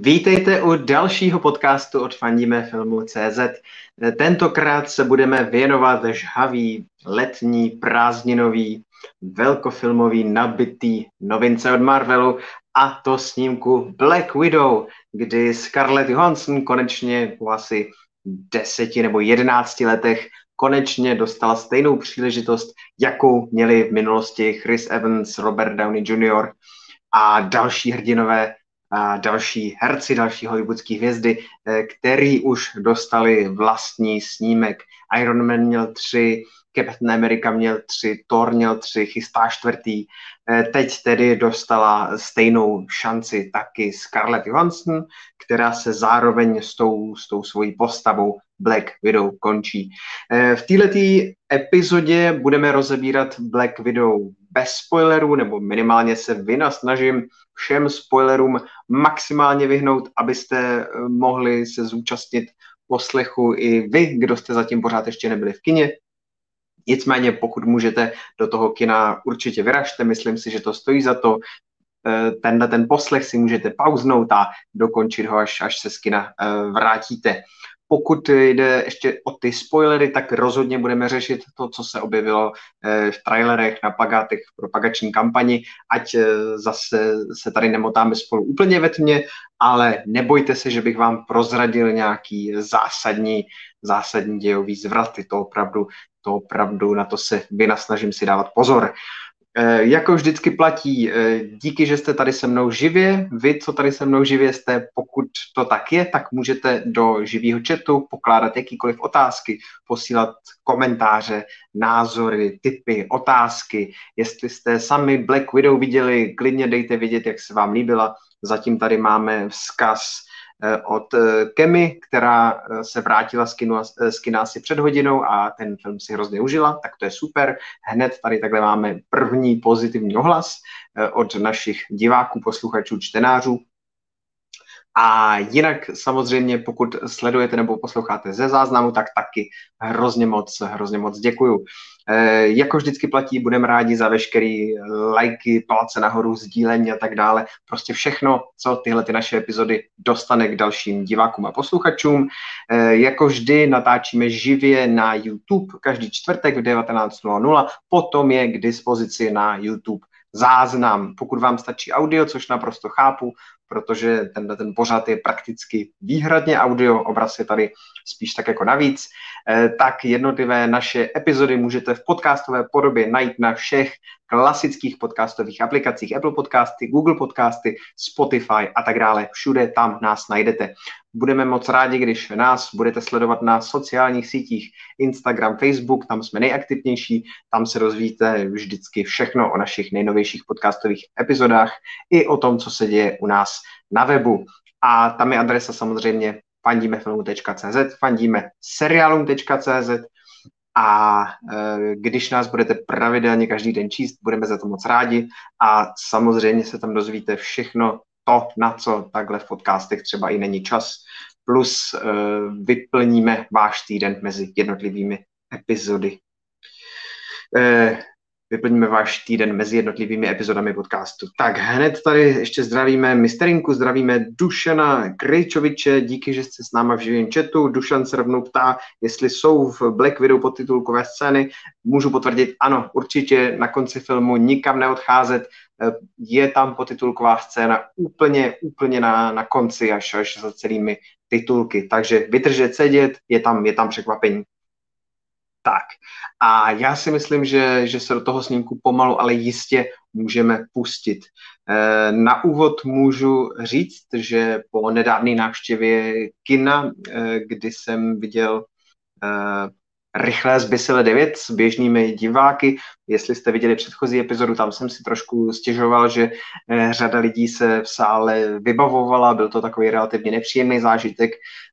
Vítejte u dalšího podcastu od Fandíme filmu CZ. Tentokrát se budeme věnovat žhavý, letní, prázdninový, velkofilmový, nabitý novince od Marvelu a to snímku Black Widow, kdy Scarlett Johansson konečně po asi deseti nebo jedenácti letech konečně dostala stejnou příležitost, jakou měli v minulosti Chris Evans, Robert Downey Jr. a další hrdinové další herci, další hollywoodské hvězdy, eh, který už dostali vlastní snímek. Iron Man měl tři, Captain America měl tři, Thor měl tři, chystá čtvrtý. Eh, teď tedy dostala stejnou šanci taky Scarlett Johansson, která se zároveň s tou, s tou svojí postavou Black Widow končí. Eh, v této epizodě budeme rozebírat Black Widow bez spoilerů, nebo minimálně se vynasnažím všem spoilerům maximálně vyhnout, abyste eh, mohli se zúčastnit poslechu i vy, kdo jste zatím pořád ještě nebyli v kině. Nicméně, pokud můžete do toho kina, určitě vyražte, myslím si, že to stojí za to. Eh, tenhle ten poslech si můžete pauznout a dokončit ho, až, až se z kina vrátíte. Pokud jde ještě o ty spoilery, tak rozhodně budeme řešit to, co se objevilo eh, v trailerech, na plagátech, v propagační kampani, ať eh, zase se tady nemotáme spolu úplně ve tmě, ale nebojte se, že bych vám prozradil nějaký zásadní, zásadní dějový zvraty. To opravdu, to opravdu na to se vynasnažím si dávat pozor. Eh, jako vždycky platí, eh, díky, že jste tady se mnou živě. Vy, co tady se mnou živě jste, pokud to tak je, tak můžete do živého chatu pokládat jakýkoliv otázky, posílat komentáře, názory, typy, otázky. Jestli jste sami Black Widow viděli, klidně dejte vědět, jak se vám líbila. Zatím tady máme vzkaz Eh, od eh, Kemi, která eh, se vrátila z, kinu, z kina asi před hodinou a ten film si hrozně užila, tak to je super. Hned tady takhle máme první pozitivní ohlas od našich diváků, posluchačů, čtenářů. A jinak samozřejmě, pokud sledujete nebo posloucháte ze záznamu, tak taky hrozně moc, hrozně moc děkuju. E, jako vždycky platí, budeme rádi za veškerý lajky, palce nahoru, sdílení a tak dále. Prostě všechno, co tyhle ty naše epizody dostane k dalším divákům a posluchačům. E, jako vždy natáčíme živě na YouTube každý čtvrtek v 19.00, potom je k dispozici na YouTube záznam. Pokud vám stačí audio, což naprosto chápu, protože ten, ten pořad je prakticky výhradně audio, obraz je tady spíš tak jako navíc, eh, tak jednotlivé naše epizody můžete v podcastové podobě najít na všech klasických podcastových aplikacích Apple Podcasty, Google Podcasty, Spotify a tak dále. Všude tam nás najdete. Budeme moc rádi, když nás budete sledovat na sociálních sítích Instagram, Facebook, tam jsme nejaktivnější, tam se dozvíte vždycky všechno o našich nejnovějších podcastových epizodách i o tom, co se děje u nás na webu. A tam je adresa samozřejmě fandímefilmu.cz, fandíme seriálům.cz a e, když nás budete pravidelně každý den číst, budeme za to moc rádi a samozřejmě se tam dozvíte všechno to, na co takhle v podcastech třeba i není čas, plus e, vyplníme váš týden mezi jednotlivými epizody. Vyplníme váš týden mezi jednotlivými epizodami podcastu. Tak hned tady ještě zdravíme Misterinku, zdravíme Dušana Krejčoviče, díky, že jste s náma v živém chatu. Dušan se rovnou ptá, jestli jsou v Black Widow podtitulkové scény. Můžu potvrdit, ano, určitě na konci filmu nikam neodcházet. Je tam podtitulková scéna úplně, úplně na, na konci, až, až za celými titulky. Takže vydržet sedět, je tam, je tam překvapení. Tak a já si myslím, že, že se do toho snímku pomalu, ale jistě můžeme pustit. Eh, na úvod můžu říct, že po nedávné návštěvě kina, eh, kdy jsem viděl eh, rychlé zbysile 9 s běžnými diváky. Jestli jste viděli předchozí epizodu, tam jsem si trošku stěžoval, že eh, řada lidí se v sále vybavovala, byl to takový relativně nepříjemný zážitek,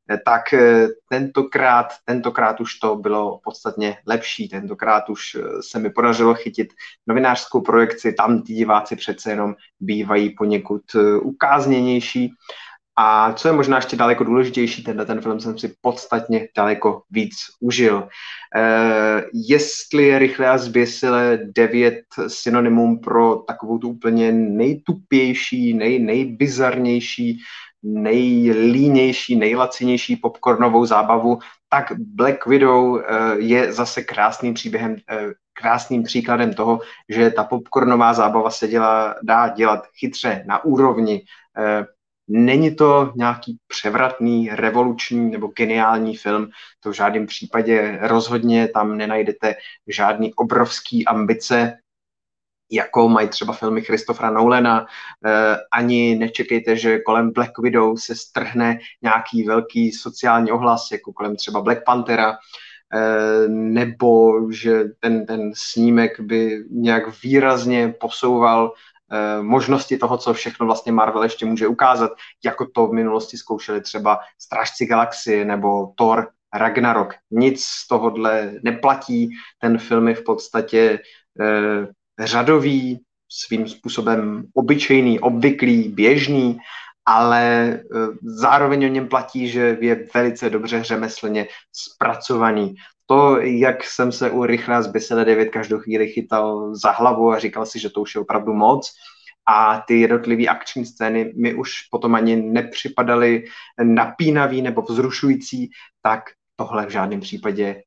eh, tak eh, tentokrát, tentokrát už to bylo podstatně lepší, tentokrát už se mi podařilo chytit novinářskou projekci, tam ty diváci přece jenom bývají poněkud ukázněnější a co je možná ještě daleko důležitější, tenhle ten film jsem si podstatně daleko víc užil. E, jestli je rychle a zběsile devět synonymum pro takovou tu úplně nejtupější, nej, nejbizarnější nejlínější, nejlacinější popcornovou zábavu, tak Black Widow je zase krásným příběhem, krásným příkladem toho, že ta popcornová zábava se dělá, dá dělat chytře na úrovni. Není to nějaký převratný, revoluční nebo geniální film, to v žádném případě rozhodně tam nenajdete žádný obrovský ambice, jako mají třeba filmy Christophera Nolana. Eh, ani nečekejte, že kolem Black Widow se strhne nějaký velký sociální ohlas, jako kolem třeba Black Panthera, eh, nebo že ten, ten snímek by nějak výrazně posouval možnosti toho, co všechno vlastně Marvel ještě může ukázat, jako to v minulosti zkoušeli třeba Strážci galaxie nebo Thor Ragnarok. Nic z tohohle neplatí. Ten film je v podstatě řadový, svým způsobem obyčejný, obvyklý, běžný, ale e, zároveň o něm platí, že je velice dobře řemeslně zpracovaný. To, jak jsem se u Richra z Bisele 9 každou chvíli chytal za hlavu a říkal si, že to už je opravdu moc, a ty jednotlivé akční scény mi už potom ani nepřipadaly napínavý nebo vzrušující, tak tohle v žádném případě e,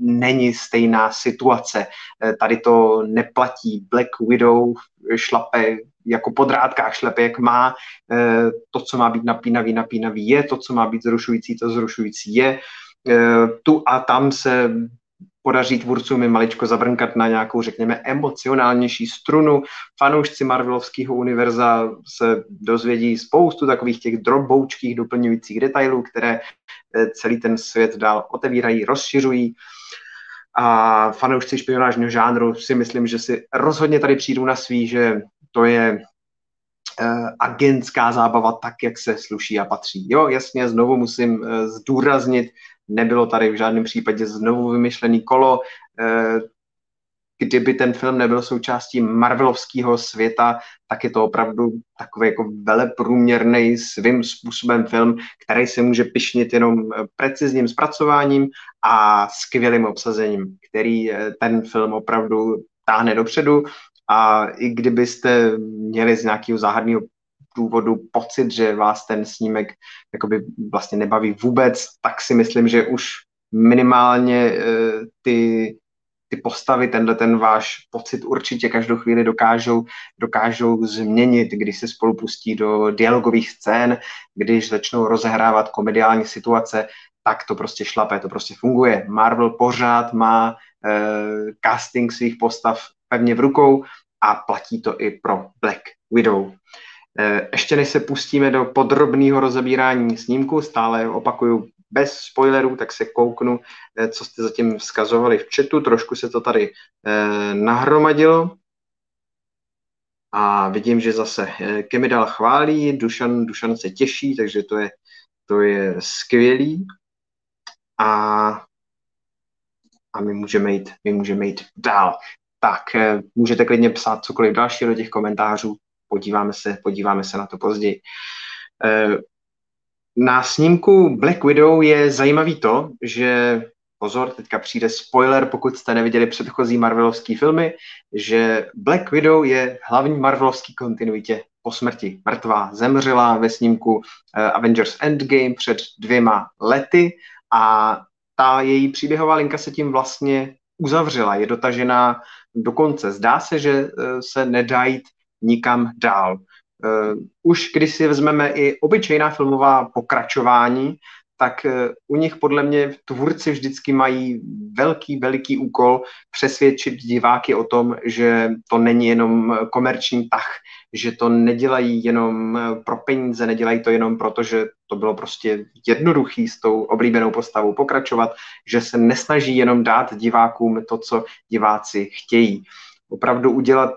není stejná situace. E, tady to neplatí. Black Widow šlape jako po drátkách šlepe, jak má. E, to, co má být napínavý, napínavý je, to, co má být zrušující, to zrušující je. E, tu a tam se podaří tvůrcům mi maličko zabrnkat na nějakou, řekněme, emocionálnější strunu. Fanoušci Marvelovského univerza se dozvědí spoustu takových těch droboučkých doplňujících detailů, které eh, celý ten svět dál otevírají, rozšiřují. A fanoušci špionážního žánru si myslím, že si rozhodně tady přijdou na svý, že to je agentská zábava tak, jak se sluší a patří. Jo, jasně, znovu musím uh, zdůraznit, nebylo tady v žádném případě znovu vymyšlený kolo. Eh, kdyby ten film nebyl součástí Marvelovského světa, tak je to opravdu takový jako veleprůměrný svým způsobem film, který se může pišnit jenom precizním zpracováním a skvělým obsazením, který eh, ten film opravdu táhne dopředu a i kdybyste měli z nějakého záhadného důvodu pocit, že vás ten snímek jakoby vlastně nebaví vůbec, tak si myslím, že už minimálně uh, ty, ty postavy, tenhle ten váš pocit určitě každou chvíli dokážou, dokážou změnit, když se spolu pustí do dialogových scén, když začnou rozehrávat komediální situace, tak to prostě šlape, to prostě funguje. Marvel pořád má uh, casting svých postav pevně v rukou a platí to i pro Black Widow. Eh, ještě než se pustíme do podrobného rozebírání snímku, stále opakuju bez spoilerů, tak se kouknu, eh, co jste zatím vzkazovali v chatu. Trošku se to tady eh, nahromadilo. A vidím, že zase Kemi dal chválí, Dušan, Dušan se těší, takže to je, to je skvělý. A, a my můžeme jít, my můžeme jít dál. Tak, můžete klidně psát cokoliv dalšího do těch komentářů, podíváme se, podíváme se na to později. Eh, na snímku Black Widow je zajímavý to, že pozor, teďka přijde spoiler, pokud jste neviděli předchozí Marvelovský filmy, že Black Widow je hlavní Marvelovský kontinuitě po smrti. Mrtvá zemřela ve snímku eh, Avengers Endgame před dvěma lety a ta její příběhová linka se tím vlastně uzavřela, je dotažená do konce. Zdá se, že eh, se nedá jít nikam dál. Uh, už když si vezmeme i obyčejná filmová pokračování, tak uh, u nich podle mě tvůrci vždycky mají velký, veliký úkol přesvědčit diváky o tom, že to není jenom komerční tah, že to nedělají jenom eh, pro peníze, nedělají to jenom proto, že to bylo prostě jednoduchý s tou oblíbenou postavou pokračovat, že se nesnaží jenom dát divákům to, co diváci chtějí. Opravdu udělat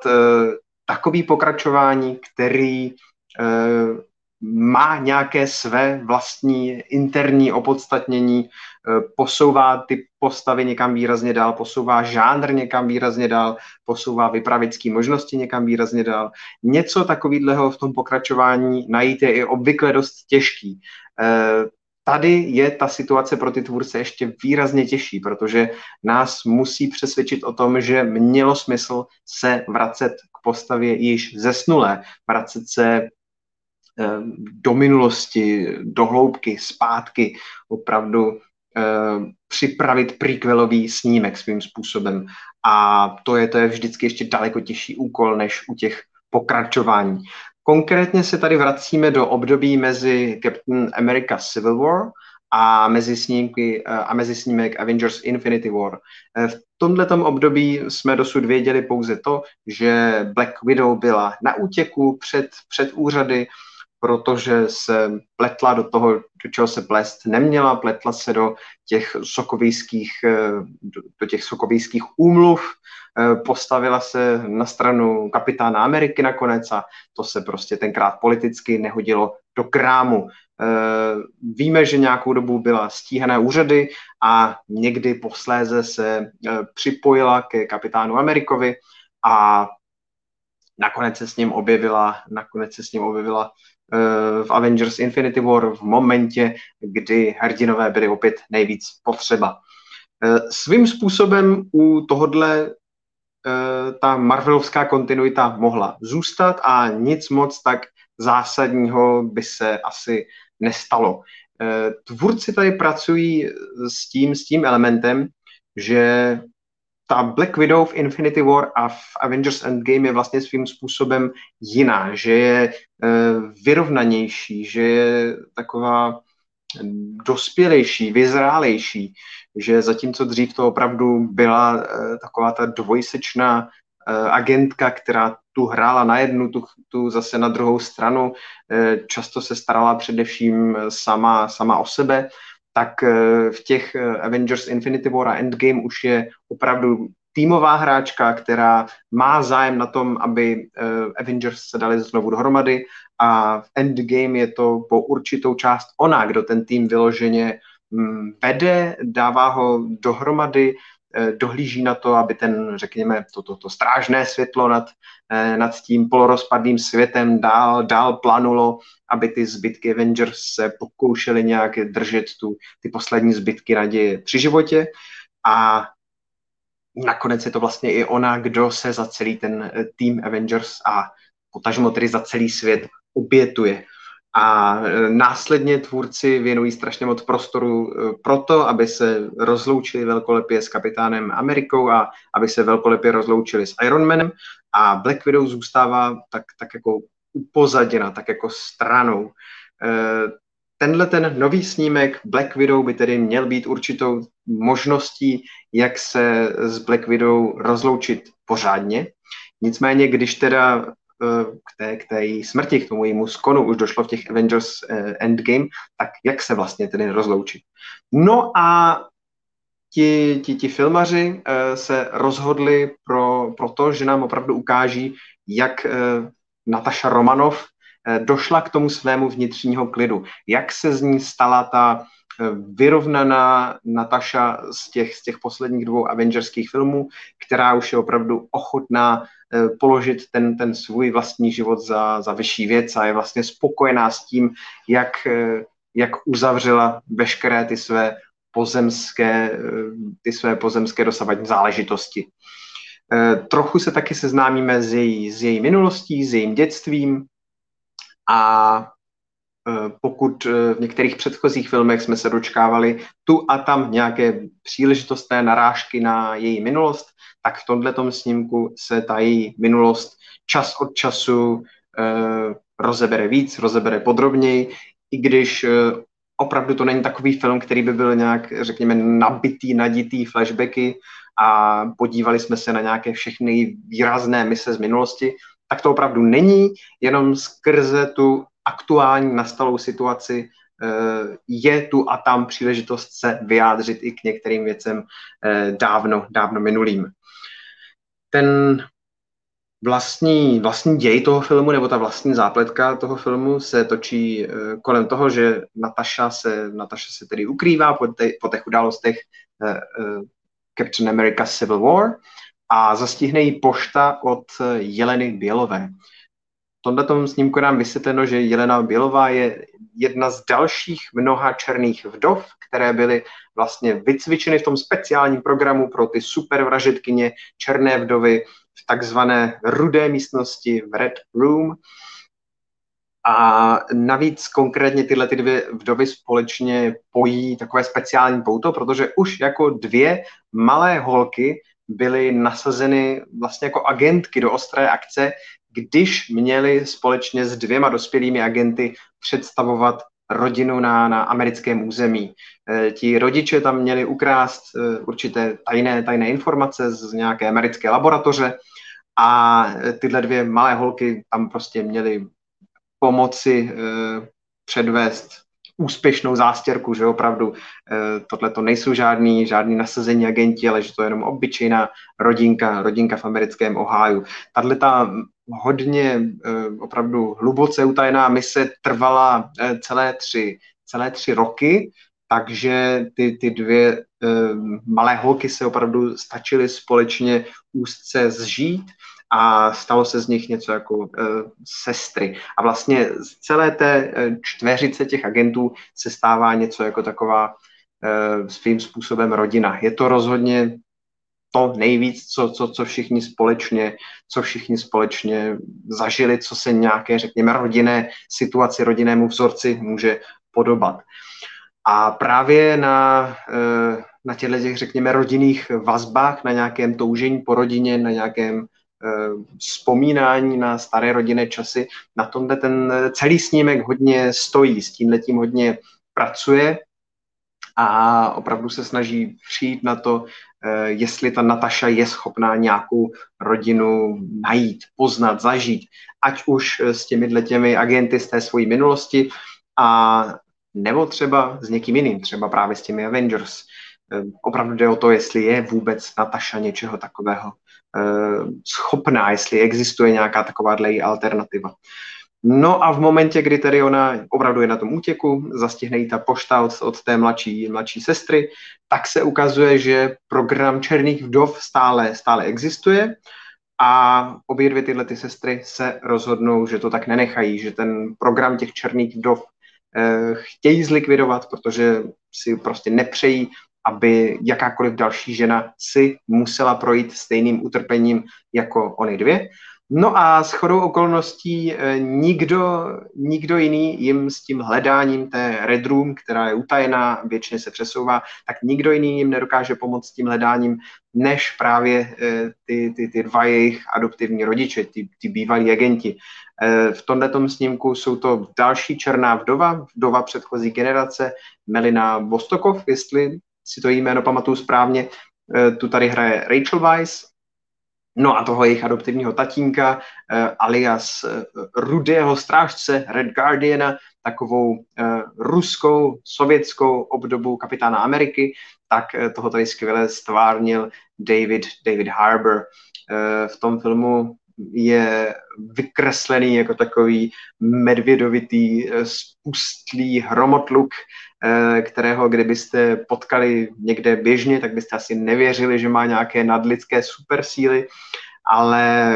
takový pokračování, který uh, má nějaké své vlastní interní opodstatnění, uh, posouvá ty postavy někam výrazně dál, posouvá žánr někam výrazně dál, posouvá vypravické možnosti někam výrazně dál. Něco takového v tom pokračování najít je i obvykle dost těžký. Uh, tady je ta situace pro ty tvůrce ještě výrazně těžší, protože nás musí přesvědčit o tom, že mělo smysl se vracet k postavě již zesnulé, vracet se do minulosti, do hloubky, zpátky, opravdu připravit prequelový snímek svým způsobem. A to je, to je vždycky ještě daleko těžší úkol, než u těch pokračování. Konkrétně se tady vracíme do období mezi Captain America Civil War a mezi, snímky, eh, a mezi snímek Avengers Infinity War. Eh, v tomto období jsme dosud věděli pouze to, že Black Widow byla na útěku před, před úřady, protože se pletla do toho, do čeho se plést neměla, pletla se do těch sokovýských, eh, do těch sokovýských úmluv, postavila se na stranu kapitána Ameriky nakonec a to se prostě tenkrát politicky nehodilo do krámu. Eh, víme, že nějakou dobu byla stíhané úřady a někdy posléze se eh, připojila ke kapitánu Amerikovi a nakonec se s ním objevila, nakonec se s ním objevila eh, v Avengers Infinity War v momentě, kdy hrdinové byly opět nejvíc potřeba. Svým způsobem u tohodle ta Marvelovská kontinuita mohla zůstat a nic moc tak zásadního by se asi nestalo. Eh, tvůrci tady pracují s tím, s tím elementem, že ta Black Widow v Infinity War a v Avengers Endgame je vlastně svým způsobem jiná, že je eh, vyrovnanější, že je taková dospělejší, vyzrálejší, že zatímco dřív to opravdu byla eh, taková ta dvojsečná Eh, agentka, která tu hrála na jednu, tu, tu zase na druhou stranu, často se starala především sama, sama o sebe, tak eh, v těch Avengers Infinity War a Endgame už je opravdu týmová hráčka, která má zájem na tom, aby Avengers se dali znovu dohromady. A v Endgame je to po určitou část ona, kdo ten tým vyloženě mm, vede, dává ho dohromady, Eh, dohlíží na to, aby ten, řekněme, to, to, to strážné světlo nad, eh, nad tím polorozpadným světem dál, dál planulo, aby ty zbytky Avengers se pokoušely nějak držet tu, ty poslední zbytky naděje při životě a nakonec je to vlastně i ona, kdo se za celý ten eh, tým Avengers a potažmo tedy za celý svět obětuje. A e, následně tvůrci věnují strašně moc prostoru e, pro to, aby se rozloučili velkolepě s kapitánem Amerikou a aby se velkolepě rozloučili s Ironmanem a Black Widow zůstává tak, tak jako upozaděna, tak jako stranou. E, tenhle ten nový snímek Black Widow by tedy měl být určitou možností, jak se s Black Widow rozloučit pořádně. Nicméně, když teda k té, k té smrti, k tomu jejímu skonu už došlo v těch Avengers eh, Endgame, tak jak se vlastně tedy rozloučit. No a ti, ti, ti filmaři eh, se rozhodli pro, pro to, že nám opravdu ukáží, jak eh, Nataša Romanov došla k tomu svému vnitřního klidu, jak se z ní stala ta vyrovnaná Nataša z těch, z těch posledních dvou Avengerských filmů, která už je opravdu ochotná Eh, položit ten, ten svůj vlastní život za, za vyšší věc a je vlastně spokojená s tím, jak, eh, jak uzavřela veškeré ty své pozemské, eh, ty své pozemské dosavadní záležitosti. Trochu se taky seznámíme s její, s její minulostí, s jejím dětstvím a pokud v některých předchozích filmech jsme se dočkávali tu a tam nějaké příležitostné narážky na její minulost, tak v tomto snímku se ta její minulost. Čas od času eh, rozebere víc, rozebere podrobněji, i když eh, opravdu to není takový film, který by byl nějak, řekněme, nabitý, naditý flashbacky a podívali jsme se na nějaké všechny výrazné mise z minulosti, tak to opravdu není, jenom skrze tu aktuální nastalou situaci eh, je tu a tam příležitost se vyjádřit i k některým věcem eh, dávno, dávno minulým ten vlastní, vlastní děj toho filmu, nebo ta vlastní zápletka toho filmu se točí uh, kolem toho, že Natasha se, Natasha se tedy ukrývá po, te, po těch událostech uh, uh, Captain America Civil War a zastihne jí pošta od Jeleny Bělové. V tomto snímku nám vysvětleno, že Jelena Bělová je jedna z dalších mnoha černých vdov, které byly vlastně vycvičeny v tom speciálním programu pro ty supervražetkyně černé vdovy v takzvané rudé místnosti v Red Room. A navíc konkrétně tyhle ty dvě vdovy společně pojí takové speciální pouto, protože už jako dvě malé holky byly nasazeny vlastně jako agentky do ostré akce, když měli společně s dvěma dospělými agenty představovat rodinu na, na americkém území. E, ti rodiče tam měli ukrást e, určité tajné, tajné informace z nějaké americké laboratoře a tyhle dvě malé holky tam prostě měly pomoci e, předvést úspěšnou zástěrku, že opravdu tohle to nejsou žádný, žádný nasazení agenti, ale že to je jenom obyčejná rodinka, rodinka v americkém Ohio. Tahle ta hodně opravdu hluboce utajená mise trvala celé tři, celé tři roky, takže ty, ty dvě malé holky se opravdu stačily společně úzce zžít a stalo se z nich něco jako uh, sestry. A vlastně z celé té uh, čtveřice těch agentů se stává něco jako taková uh, svým způsobem rodina. Je to rozhodně to nejvíc, co, co, co všichni společně, co všichni společně zažili, co se nějaké, řekněme, rodinné situaci, rodinnému vzorci může podobat. A právě na, na těchto těch, řekněme, rodinných vazbách, na nějakém toužení po rodině, na nějakém Eh, vzpomínání na staré rodinné časy. Na tomhle ten celý snímek hodně stojí, s tím letím hodně pracuje a opravdu se snaží přijít na to, eh, jestli ta Nataša je schopná nějakou rodinu najít, poznat, zažít, ať už s těmi těmi agenty z té své minulosti a nebo třeba s někým jiným, třeba právě s těmi Avengers. Eh, opravdu jde o to, jestli je vůbec Nataša něčeho takového Eh, schopná, jestli existuje nějaká taková alternativa. No a v momentě, kdy tedy ona opravdu je na tom útěku, zastihne jí ta pošta od, od té mladší, mladší sestry, tak se ukazuje, že program Černých vdov stále, stále existuje a obě dvě tyhle ty sestry se rozhodnou, že to tak nenechají, že ten program těch Černých vdov eh, chtějí zlikvidovat, protože si prostě nepřejí aby jakákoliv další žena si musela projít stejným utrpením jako oni dvě. No a s chodou okolností eh, nikdo, nikdo jiný jim s tím hledáním té Red Room, která je utajená, většině se přesouvá, tak nikdo jiný jim nedokáže pomoct s tím hledáním, než právě eh, ty, ty, ty dva jejich adoptivní rodiče, ty, ty bývalí agenti. Eh, v tomto snímku jsou to další černá vdova, vdova předchozí generace, Melina Vostokov, jestli si to jméno pamatuju správně, eh, tu tady hraje Rachel Weisz, no a toho jejich adoptivního tatínka, eh, alias eh, rudého strážce Red Guardiana, takovou ruskou, sovětskou obdobu kapitána Ameriky, tak toho tady skvěle stvárnil David, David Harbour. V tom filmu je vykreslený jako takový medvědovitý, spustlý hromotluk, Eh, kterého kdybyste potkali někde běžně, tak byste asi nevěřili, že má nějaké nadlidské supersíly, ale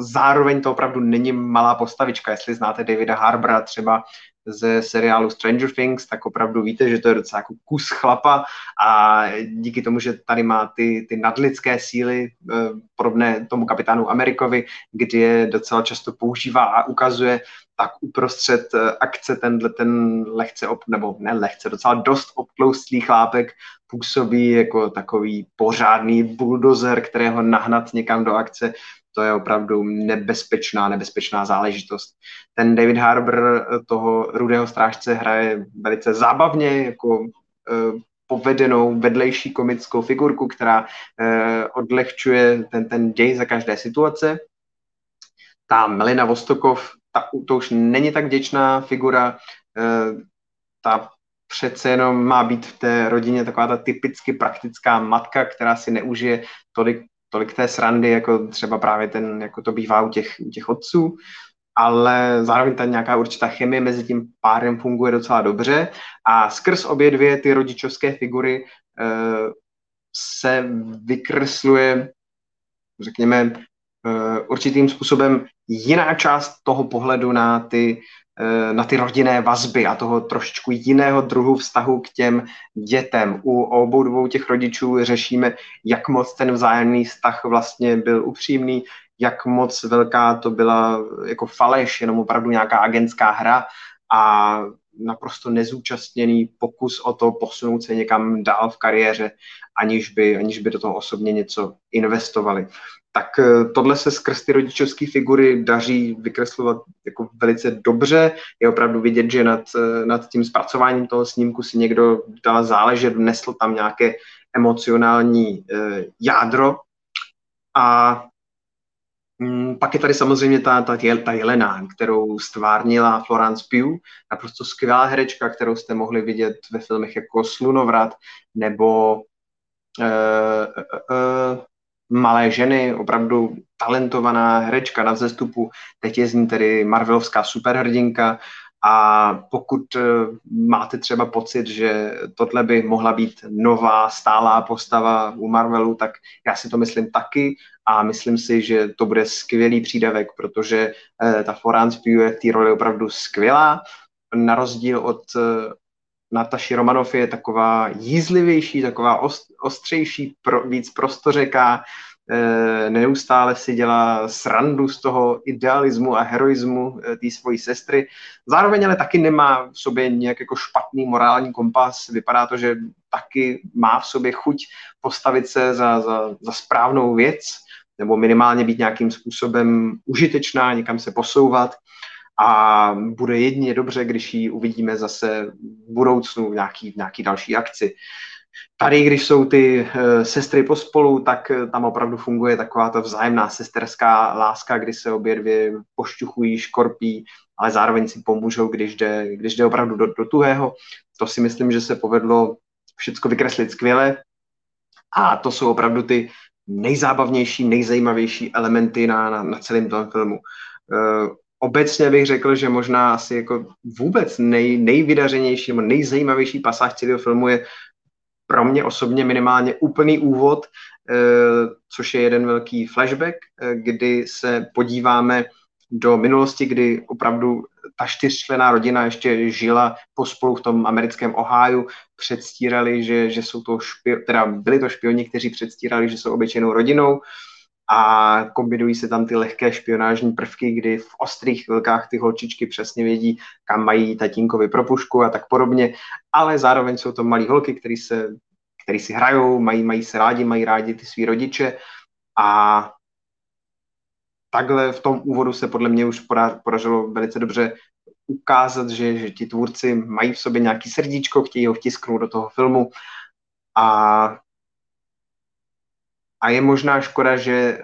zároveň to opravdu není malá postavička. Jestli znáte Davida Harbra třeba ze seriálu Stranger Things, tak opravdu víte, že to je docela jako kus chlapa a díky tomu, že tady má ty, ty nadlidské síly, eh, podobné tomu kapitánu Amerikovi, kdy je docela často používá a ukazuje, tak uprostřed eh, akce tenhle ten lehce, ob, nebo ne lehce, docela dost obtloustlý chlápek působí jako takový pořádný buldozer, kterého nahnat někam do akce, to je opravdu nebezpečná, nebezpečná záležitost. Ten David Harbour eh, toho rudého strážce hraje velice zábavně, jako uh, povedenou vedlejší komickou figurku, která uh, odlehčuje ten, ten děj za každé situace. Ta Melina Vostokov ta, to už není tak vděčná figura, eh, ta přece jenom má být v té rodině taková ta typicky praktická matka, která si neužije tolik, tolik té srandy, jako třeba právě ten, jako to bývá u těch, u těch otců, ale zároveň ta nějaká určitá chemie mezi tím párem funguje docela dobře a skrz obě dvě ty rodičovské figury uh, se vykresluje, řekněme, určitým způsobem jiná část toho pohledu na ty, eh, na ty rodinné vazby a toho trošičku jiného druhu vztahu k těm dětem. U obou dvou těch rodičů řešíme, jak moc ten vzájemný vztah vlastně byl upřímný, jak moc velká to byla jako faleš, jenom opravdu nějaká agentská hra a naprosto nezúčastněný pokus o to posunout se někam dál v kariéře, aniž by, aniž by do toho osobně něco investovali. Tak eh, tohle se skrz ty rodičovské figury daří vykreslovat jako velice dobře. Je opravdu vidět, že nad, eh, nad tím zpracováním toho snímku si někdo dal záležet, nesl tam nějaké emocionální eh, jádro. A Mm, pak je tady samozřejmě ta, ta, ta Jelena, kterou stvárnila Florence Pugh, naprosto skvělá herečka, kterou jste mohli vidět ve filmech jako Slunovrat nebo uh, uh, uh, Malé ženy, opravdu talentovaná herečka na vzestupu. Teď je z ní tedy Marvelovská superhrdinka a pokud máte třeba pocit, že tohle by mohla být nová stálá postava u Marvelu, tak já si to myslím taky a myslím si, že to bude skvělý přídavek, protože eh, ta Florence Pugh je v té roli opravdu skvělá. Na rozdíl od eh, Nataši Romanov je taková jízlivější, taková ostřejší, pro, víc prostořeká, eh, neustále si dělá srandu z toho idealismu a heroismu té svojí sestry. Zároveň ale taky nemá v sobě nějak jako špatný morální kompas. Vypadá to, že taky má v sobě chuť postavit se za, za, za správnou věc nebo minimálně být nějakým způsobem užitečná, někam se posouvat a bude jedině dobře, když ji uvidíme zase v budoucnu v nějaký, v nějaký další akci. Tady, když jsou ty uh, sestry pospolu, tak uh, tam opravdu funguje taková ta vzájemná sesterská láska, kdy se obě dvě pošťuchují, škorpí, ale zároveň si pomůžou, když jde, když jde opravdu do, do tuhého. To si myslím, že se povedlo všechno vykreslit skvěle. A to jsou opravdu ty nejzábavnější, nejzajímavější elementy na, na, na celém tom filmu. Uh, obecně bych řekl, že možná asi jako vůbec nej, nejvydařenější nebo nejzajímavější pasáž celého filmu je pro mě osobně minimálně úplný úvod, uh, což je jeden velký flashback, uh, kdy se podíváme do minulosti, kdy opravdu ta čtyřčlená rodina ještě žila pospolu v tom americkém Oháju, předstírali, že, že jsou to špio, teda byli to špioni, kteří předstírali, že jsou obyčejnou rodinou a kombinují se tam ty lehké špionážní prvky, kdy v ostrých chvilkách ty holčičky přesně vědí, kam mají tatínkovi propušku a tak podobně, ale zároveň jsou to malí holky, který, se, který si hrajou, mají, mají se rádi, mají rádi ty svý rodiče. A takhle v tom úvodu se podle mě už podařilo velice dobře ukázat, že, že ti tvůrci mají v sobě nějaký srdíčko, chtějí ho vtisknout do toho filmu. A, a je možná škoda, že e,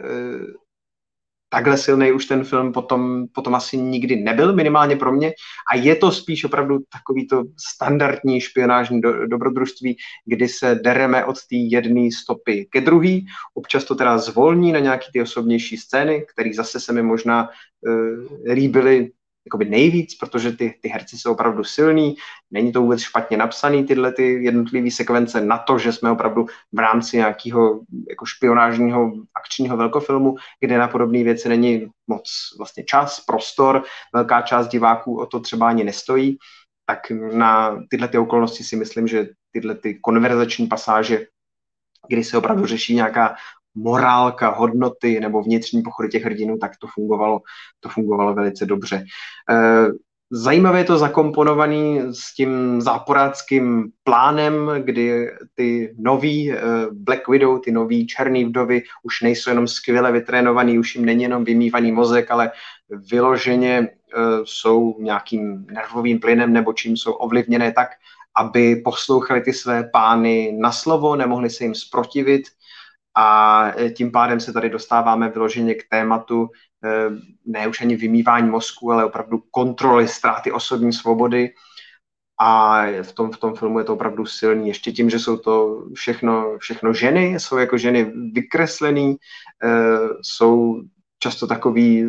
takhle silný už ten film potom, potom asi nikdy nebyl, minimálně pro mě. A je to spíš opravdu takový to standardní špionážní do, dobrodružství, kdy se dereme od té jedné stopy ke druhý. Občas to teda zvolní na nějaké ty osobnější scény, které zase se mi možná uh, líbily jakoby nejvíc, protože ty, ty herci jsou opravdu silní, není to vůbec špatně napsaný tyhle ty jednotlivé sekvence na to, že jsme opravdu v rámci nějakého jako špionážního akčního velkofilmu, kde na podobné věci není moc vlastně čas, prostor, velká část diváků o to třeba ani nestojí, tak na tyhle ty okolnosti si myslím, že tyhle ty konverzační pasáže, kdy se opravdu řeší nějaká morálka, hodnoty nebo vnitřní pochody těch hrdinů, tak to fungovalo, to fungovalo velice dobře. Eh, zajímavé je to zakomponovaný s tím záporáckým plánem, kdy ty noví eh, Black Widow, ty noví černý vdovy už nejsou jenom skvěle vytrénovaný, už jim není jenom vymývaný mozek, ale vyloženě eh, jsou nějakým nervovým plynem nebo čím jsou ovlivněné tak, aby poslouchali ty své pány na slovo, nemohli se jim sprotivit, a e, tím pádem se tady dostáváme vyloženě k tématu e, ne už ani vymývání mozku, ale opravdu kontroly, ztráty osobní svobody. A v tom, v tom filmu je to opravdu silný. Ještě tím, že jsou to všechno, všechno ženy, jsou jako ženy vykreslený, e, jsou často takový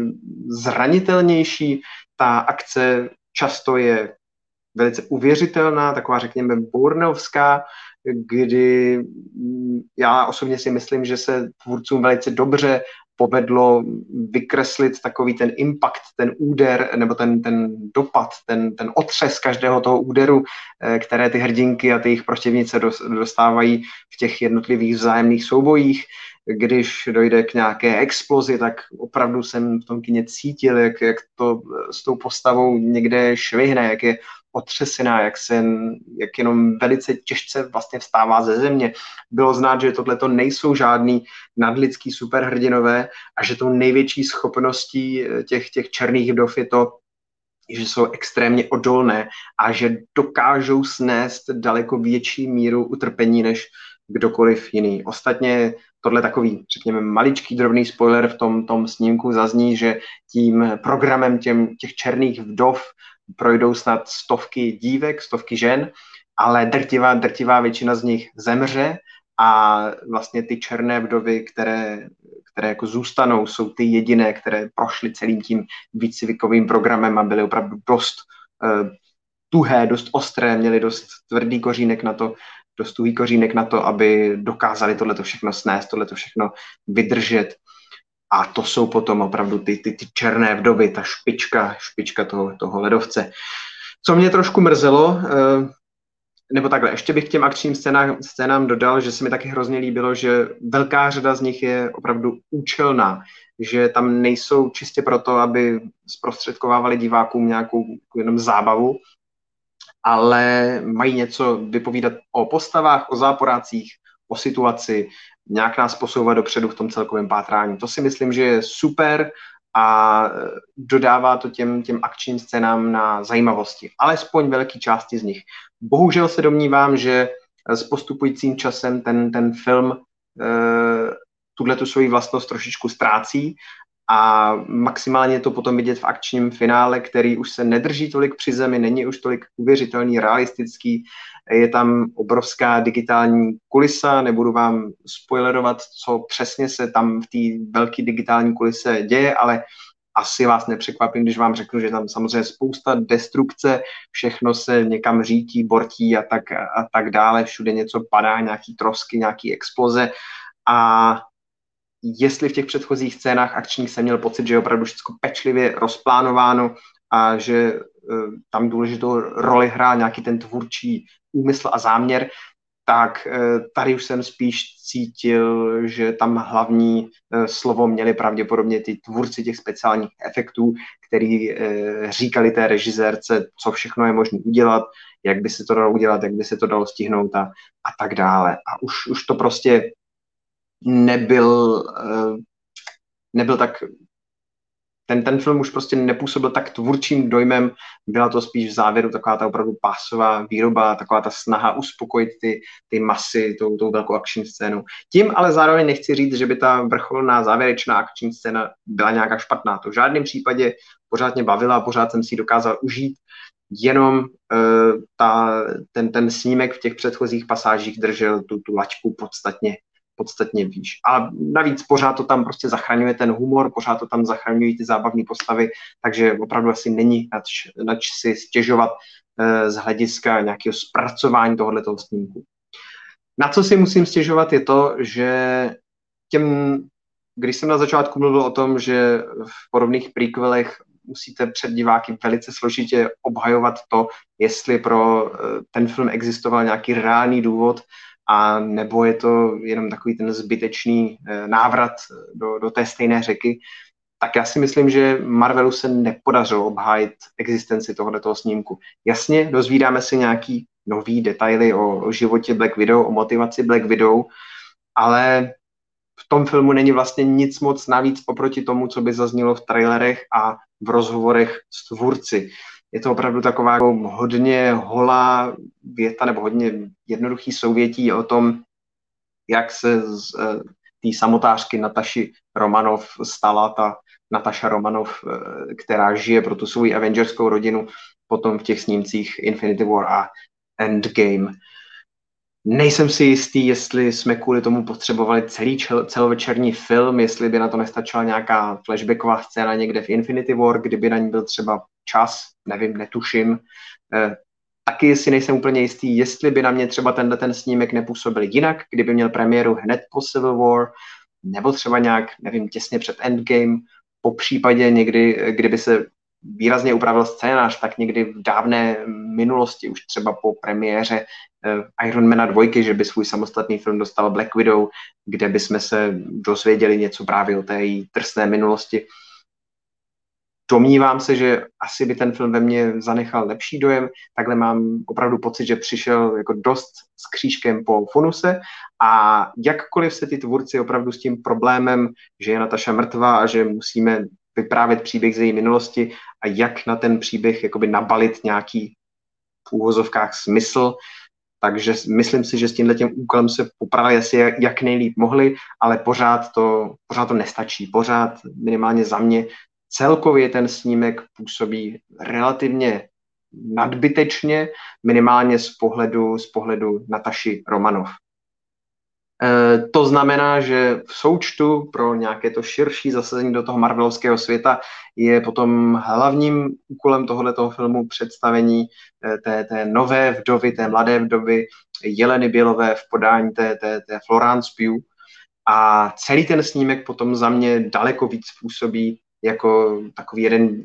zranitelnější. Ta akce často je velice uvěřitelná, taková řekněme burnovská, kdy mm, já osobně si myslím, že se tvůrcům velice dobře povedlo vykreslit takový ten impact, ten úder, nebo ten, ten dopad, ten, ten otřes každého toho úderu, eh, které ty hrdinky a ty jejich protivnice dostávají v těch jednotlivých vzájemných soubojích, když dojde k nějaké explozi, tak opravdu jsem v tom kině cítil, jak, jak to s tou postavou někde švihne, jak je otřesená, jak, se, jak jenom velice těžce vlastně vstává ze země. Bylo znát, že tohle to nejsou žádný nadlidský superhrdinové a že tou největší schopností těch, těch černých vdov je to, že jsou extrémně odolné a že dokážou snést daleko větší míru utrpení než kdokoliv jiný. Ostatně tohle takový, řekněme, maličký drobný spoiler v tom, tom snímku zazní, že tím programem těm, těch černých vdov projdou snad stovky dívek, stovky žen, ale drtivá, drtivá většina z nich zemře a vlastně ty černé vdovy, které, které jako zůstanou, jsou ty jediné, které prošly celým tím výcvikovým programem a byly opravdu dost uh, tuhé, dost ostré, měly dost tvrdý kořínek na to, dost tuhý kořínek na to, aby dokázali tohleto všechno snést, tohleto všechno vydržet. A to jsou potom opravdu ty, ty, ty černé vdovy, ta špička, špička toho, toho ledovce. Co mě trošku mrzelo, eh, nebo takhle, ještě bych k těm akčním scénám, scénám dodal, že se mi taky hrozně líbilo, že velká řada z nich je opravdu účelná, že tam nejsou čistě proto, aby zprostředkovávali divákům nějakou jenom zábavu, ale mají něco vypovídat o postavách, o záporácích, o situaci, nějak nás posouvat dopředu v tom celkovém pátrání. To si myslím, že je super a dodává to těm, těm akčním scénám na zajímavosti, alespoň velké části z nich. Bohužel se domnívám, že s postupujícím časem ten, ten film e, tuhle tu svoji vlastnost trošičku ztrácí a maximálně to potom vidět v akčním finále, který už se nedrží tolik při zemi, není už tolik uvěřitelný, realistický, je tam obrovská digitální kulisa, nebudu vám spoilerovat, co přesně se tam v té velké digitální kulise děje, ale asi vás nepřekvapím, když vám řeknu, že tam samozřejmě spousta destrukce, všechno se někam řítí, bortí a tak, a tak dále, všude něco padá, nějaký trosky, nějaký exploze. A jestli v těch předchozích scénách akčních jsem měl pocit, že je opravdu všechno pečlivě rozplánováno a že uh, tam důležitou roli hrál nějaký ten tvůrčí úmysl a záměr, tak uh, tady už jsem spíš cítil, že tam hlavní uh, slovo měli pravděpodobně ty tvůrci těch speciálních efektů, který říkali té režisérce, co všechno je možné udělat, jak by se to dalo udělat, jak by se to dalo stihnout a, a tak dále. A už, už to prostě nebyl, eh, nebyl tak ten, ten film už prostě nepůsobil tak tvůrčím dojmem, byla to spíš v závěru taková ta opravdu pásová výroba, taková ta snaha uspokojit ty, ty masy tou, tou velkou akční scénou. Tím ale zároveň nechci říct, že by ta vrcholná závěrečná akční scéna byla nějaká špatná. To v žádném případě pořád mě bavila, pořád jsem si ji dokázal užít, jenom uh, ta, ten, ten snímek v těch předchozích pasážích držel tu, tu laťku podstatně podstatně výš. A navíc pořád to tam prostě zachraňuje ten humor, pořád to tam zachraňují ty zábavné postavy, takže opravdu asi není nač, si stěžovat e, z hlediska nějakého zpracování tohoto snímku. Na co si musím stěžovat je to, že těm, když jsem na začátku mluvil o tom, že v podobných prequelech musíte před diváky velice složitě obhajovat to, jestli pro eh, ten film existoval nějaký reálný důvod, a nebo je to jenom takový ten zbytečný eh, návrat do, do té stejné řeky, tak já si myslím, že Marvelu se nepodařilo obhájit existenci tohoto snímku. Jasně, dozvídáme se nějaký nový detaily o, o životě Black Widow, o motivaci Black Widow, ale v tom filmu není vlastně nic moc navíc oproti tomu, co by zaznělo v trailerech a v rozhovorech s tvůrci je to opravdu taková jako hodně holá věta nebo hodně jednoduchý souvětí o tom, jak se z uh, té samotářky Nataši Romanov stala ta Nataša Romanov, uh, která žije pro tu svou Avengerskou rodinu potom v těch snímcích Infinity War a Endgame. Nejsem si jistý, jestli jsme kvůli tomu potřebovali celý čel, celovečerní film, jestli by na to nestačila nějaká flashbacková scéna někde v Infinity War, kdyby na ní byl třeba čas, nevím, netuším. Eh, taky si nejsem úplně jistý, jestli by na mě třeba tenhle ten snímek nepůsobil jinak, kdyby měl premiéru hned po Civil War, nebo třeba nějak, nevím, těsně před Endgame, po případě někdy, kdyby se výrazně upravil scénář, tak někdy v dávné minulosti, už třeba po premiéře uh, Ironmana 2, že by svůj samostatný film dostal Black Widow, kde by jsme se dozvěděli něco právě o té její trsné minulosti. Domnívám se, že asi by ten film ve mně zanechal lepší dojem. Takhle mám opravdu pocit, že přišel jako dost s křížkem po funuse a jakkoliv se ty tvůrci opravdu s tím problémem, že je Nataša mrtvá a že musíme vyprávět příběh z její minulosti a jak na ten příběh jakoby nabalit nějaký v úvozovkách smysl, takže myslím si, že s tímhle tím úkolem se popravili asi jak nejlíp mohli, ale pořád to, pořád to nestačí. Pořád minimálně za mě celkově ten snímek působí relativně nadbytečně, minimálně z pohledu, z pohledu Nataši Romanov. E, to znamená, že v součtu pro nějaké to širší zasazení do toho Marvelovského světa je potom hlavním úkolem tohoto filmu představení e, té, té nové vdovy, té mladé vdovy Jeleny Bělové v podání té, té, té Florence Pugh. A celý ten snímek potom za mě daleko víc působí jako takový jeden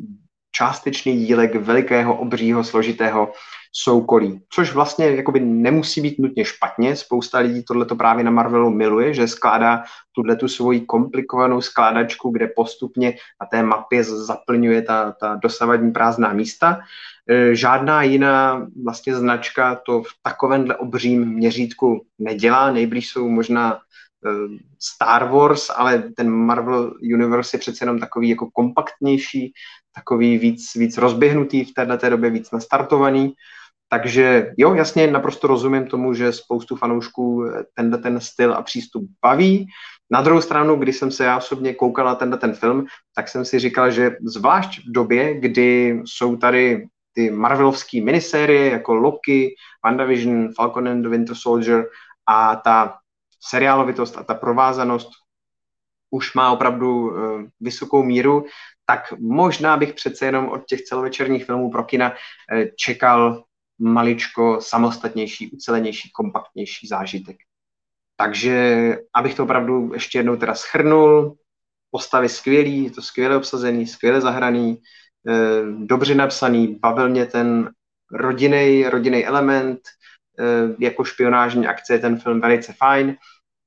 částečný dílek velikého, obřího, složitého soukolí. Což vlastně jakoby nemusí být nutně špatně. Spousta lidí tohleto právě na Marvelu miluje, že skládá tuhle tu svoji komplikovanou skládačku, kde postupně na té mapě zaplňuje ta, ta dosavadní prázdná místa. E, žádná jiná vlastně značka to v takovémhle obřím měřítku nedělá. Nejblíž jsou možná Star Wars, ale ten Marvel Universe je přece jenom takový jako kompaktnější, takový víc, víc rozběhnutý v této době, víc nastartovaný. Takže jo, jasně, naprosto rozumím tomu, že spoustu fanoušků tenhle ten styl a přístup baví. Na druhou stranu, když jsem se já osobně koukal na tenhle ten film, tak jsem si říkal, že zvlášť v době, kdy jsou tady ty Marvelovské minisérie jako Loki, WandaVision, Falcon and the Winter Soldier a ta seriálovitost a ta provázanost už má opravdu uh, vysokou míru, tak možná bych přece jenom od těch celovečerních filmů pro kina uh, čekal maličko samostatnější, ucelenější, kompaktnější zážitek. Takže, abych to opravdu ještě jednou teda schrnul, postavy skvělý, je to skvěle obsazený, skvěle zahraný, uh, dobře napsaný, bavil mě ten rodinný, rodinný element, jako špionážní akce je ten film velice fajn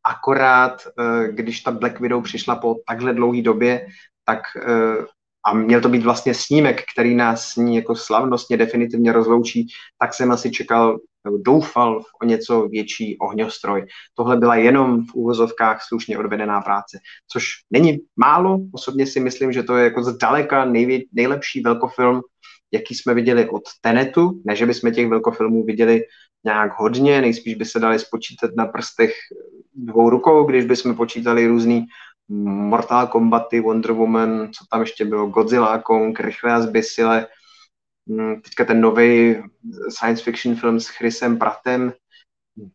akorát, eh, když ta Black Widow přišla po takhle dlouhé době, tak eh, a měl to být vlastně snímek, který nás s ní jako slavnostně definitivně rozloučí, tak jsem asi čekal, doufal v o něco větší ohňostroj. Tohle byla jenom v úvozovkách slušně odvedená práce, což není málo. Osobně si myslím, že to je jako zdaleka nejvě, nejlepší velkofilm, jaký jsme viděli od Tenetu. Ne, že bychom těch velkofilmů viděli nějak hodně, nejspíš by se dali spočítat na prstech dvou rukou, když bychom počítali různý Mortal Kombaty, Wonder Woman, co tam ještě bylo, Godzilla, Kong, Rychle a zbysile, hmm, teďka ten nový science fiction film s Chrisem Pratem,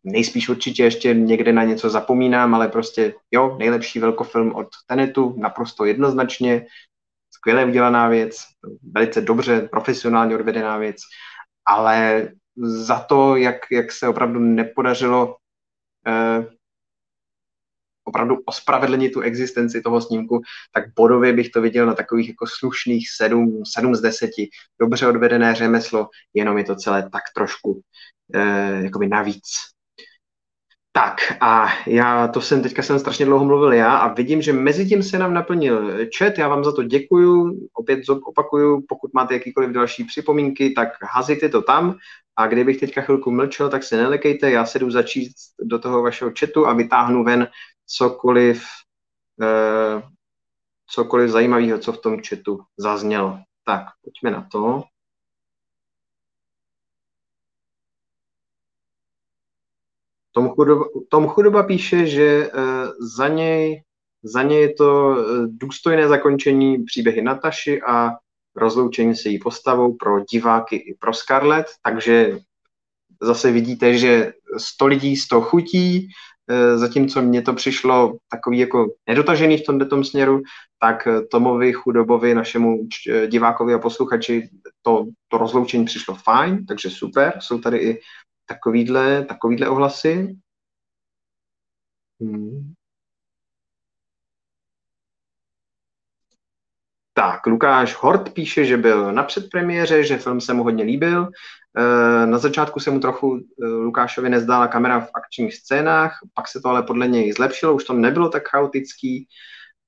nejspíš určitě ještě někde na něco zapomínám, ale prostě jo, nejlepší velkofilm od Tenetu, naprosto jednoznačně, skvěle udělaná věc, velice dobře, profesionálně odvedená věc, ale za to, jak, jak se opravdu nepodařilo eh, opravdu ospravedlnit tu existenci toho snímku, tak bodově bych to viděl na takových jako slušných 7, 7 z 10. Dobře odvedené řemeslo, jenom je to celé tak trošku eh, jakoby navíc. Tak a já, to jsem, teďka jsem strašně dlouho mluvil já a vidím, že mezi tím se nám naplnil chat, já vám za to děkuju, opět opakuju, pokud máte jakýkoliv další připomínky, tak hazíte to tam a kdybych teďka chvilku mlčel, tak se nelekejte, já se jdu začít do toho vašeho chatu a vytáhnu ven cokoliv, eh, cokoliv zajímavého, co v tom chatu zaznělo. Tak, pojďme na to. Tom Chudoba, Tom Chudoba píše, že uh, za něj, za něj je to uh, důstojné zakončení příběhy Nataši a rozloučení se její postavou pro diváky i pro Scarlett, takže zase vidíte, že 100 lidí 100 chutí, uh, zatímco mně to přišlo takový jako nedotažený v tomto směru, tak Tomovi Chudobovi, našemu divákovi a posluchači, to, to rozloučení přišlo fajn, takže super. Jsou tady i takovýhle, takovýhle ohlasy. Hmm. Tak, Lukáš Hort píše, že byl na předpremiéře, že film se mu hodně líbil. Eh, na začátku se mu trochu eh, Lukášovi nezdála kamera v akčních scénách, pak se to ale podle něj zlepšilo, už to nebylo tak chaotický